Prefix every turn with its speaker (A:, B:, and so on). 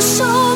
A: 手